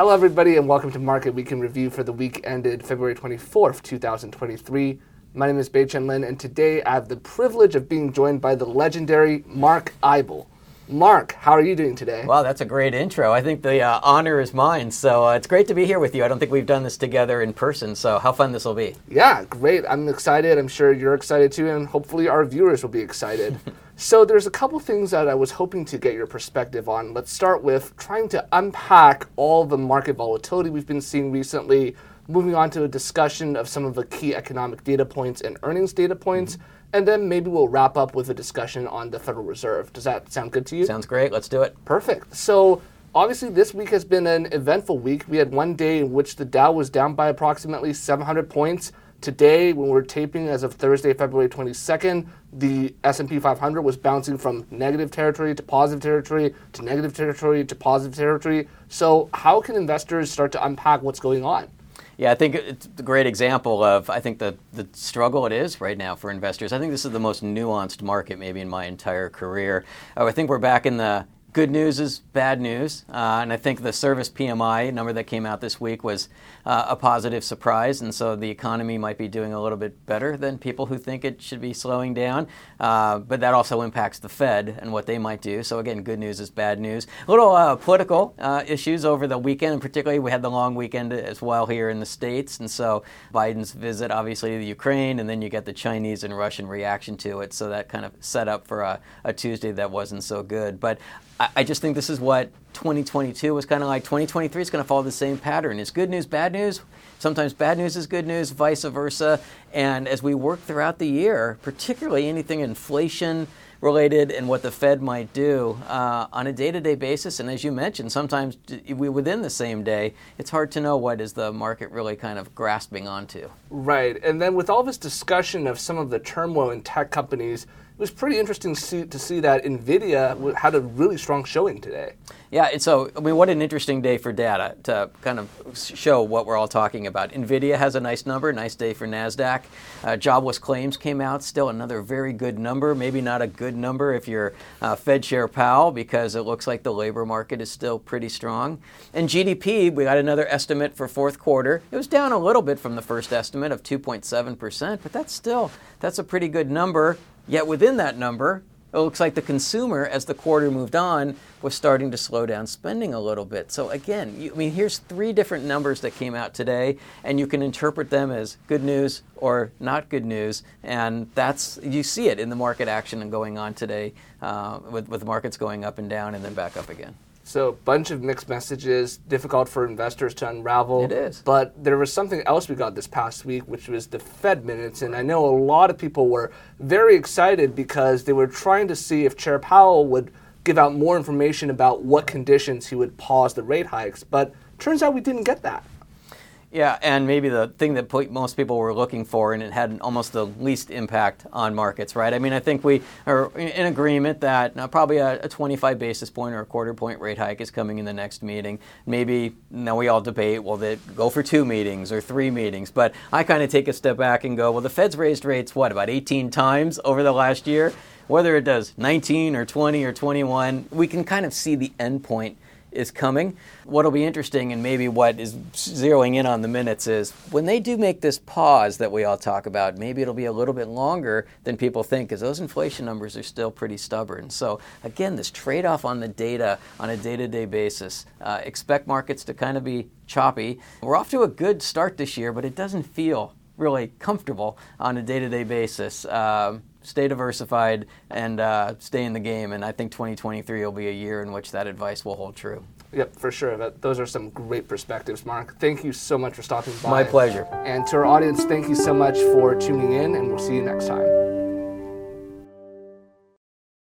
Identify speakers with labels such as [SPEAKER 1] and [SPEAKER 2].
[SPEAKER 1] Hello, everybody, and welcome to Market Week in Review for the week ended February 24th, 2023. My name is Bei Chen Lin, and today I have the privilege of being joined by the legendary Mark Eibel. Mark, how are you doing today?
[SPEAKER 2] Wow, that's a great intro. I think the uh, honor is mine. So uh, it's great to be here with you. I don't think we've done this together in person, so how fun this will be.
[SPEAKER 1] Yeah, great. I'm excited. I'm sure you're excited too, and hopefully our viewers will be excited. so there's a couple things that I was hoping to get your perspective on. Let's start with trying to unpack all the market volatility we've been seeing recently, moving on to a discussion of some of the key economic data points and earnings data points. Mm-hmm and then maybe we'll wrap up with a discussion on the Federal Reserve. Does that sound good to you?
[SPEAKER 2] Sounds great. Let's do it.
[SPEAKER 1] Perfect. So, obviously, this week has been an eventful week. We had one day in which the Dow was down by approximately 700 points. Today, when we're taping as of Thursday, February 22nd, the S&P 500 was bouncing from negative territory to positive territory to negative territory to positive territory. So, how can investors start to unpack what's going on?
[SPEAKER 2] Yeah, I think it's a great example of I think the the struggle it is right now for investors. I think this is the most nuanced market maybe in my entire career. Oh, I think we're back in the good news is bad news. Uh, and I think the service PMI number that came out this week was uh, a positive surprise. And so the economy might be doing a little bit better than people who think it should be slowing down. Uh, but that also impacts the Fed and what they might do. So again, good news is bad news. A little uh, political uh, issues over the weekend, and particularly we had the long weekend as well here in the States. And so Biden's visit, obviously, to Ukraine, and then you get the Chinese and Russian reaction to it. So that kind of set up for a, a Tuesday that wasn't so good. But I, just think this is what 2022 was kind of like. 2023 is going to follow the same pattern. It's good news, bad news. Sometimes bad news is good news, vice versa. And as we work throughout the year, particularly anything inflation related and what the Fed might do uh, on a day-to-day basis, and as you mentioned, sometimes within the same day, it's hard to know what is the market really kind of grasping onto.
[SPEAKER 1] Right, and then with all this discussion of some of the turmoil in tech companies was pretty interesting to see, to see that NVIDIA had a really strong showing today.
[SPEAKER 2] Yeah, and so I mean, what an interesting day for data to kind of show what we're all talking about. NVIDIA has a nice number, nice day for NASDAQ. Uh, jobless claims came out, still another very good number. Maybe not a good number if you're uh, Fed Chair Powell, because it looks like the labor market is still pretty strong. And GDP, we got another estimate for fourth quarter. It was down a little bit from the first estimate of 2.7%, but that's still, that's a pretty good number. Yet within that number, it looks like the consumer, as the quarter moved on, was starting to slow down spending a little bit. So again, you, I mean, here's three different numbers that came out today, and you can interpret them as good news or not good news, and that's you see it in the market action and going on today, uh, with with markets going up and down and then back up again.
[SPEAKER 1] So, a bunch of mixed messages, difficult for investors to unravel.
[SPEAKER 2] It is.
[SPEAKER 1] But there was something else we got this past week, which was the Fed minutes. And I know a lot of people were very excited because they were trying to see if Chair Powell would give out more information about what conditions he would pause the rate hikes. But turns out we didn't get that.
[SPEAKER 2] Yeah, and maybe the thing that most people were looking for, and it had almost the least impact on markets, right? I mean, I think we are in agreement that uh, probably a, a 25 basis point or a quarter point rate hike is coming in the next meeting. Maybe now we all debate, will they go for two meetings or three meetings? But I kind of take a step back and go, well, the Fed's raised rates, what, about 18 times over the last year? Whether it does 19 or 20 or 21, we can kind of see the end point is coming. What'll be interesting, and maybe what is zeroing in on the minutes, is when they do make this pause that we all talk about, maybe it'll be a little bit longer than people think, because those inflation numbers are still pretty stubborn. So, again, this trade off on the data on a day to day basis. Uh, expect markets to kind of be choppy. We're off to a good start this year, but it doesn't feel really comfortable on a day to day basis. Um, stay diversified and uh, stay in the game. And I think 2023 will be a year in which that advice will hold true.
[SPEAKER 1] Yep, for sure. That, those are some great perspectives, Mark. Thank you so much for stopping by.
[SPEAKER 2] My pleasure.
[SPEAKER 1] And to our audience, thank you so much for tuning in, and we'll see you next time.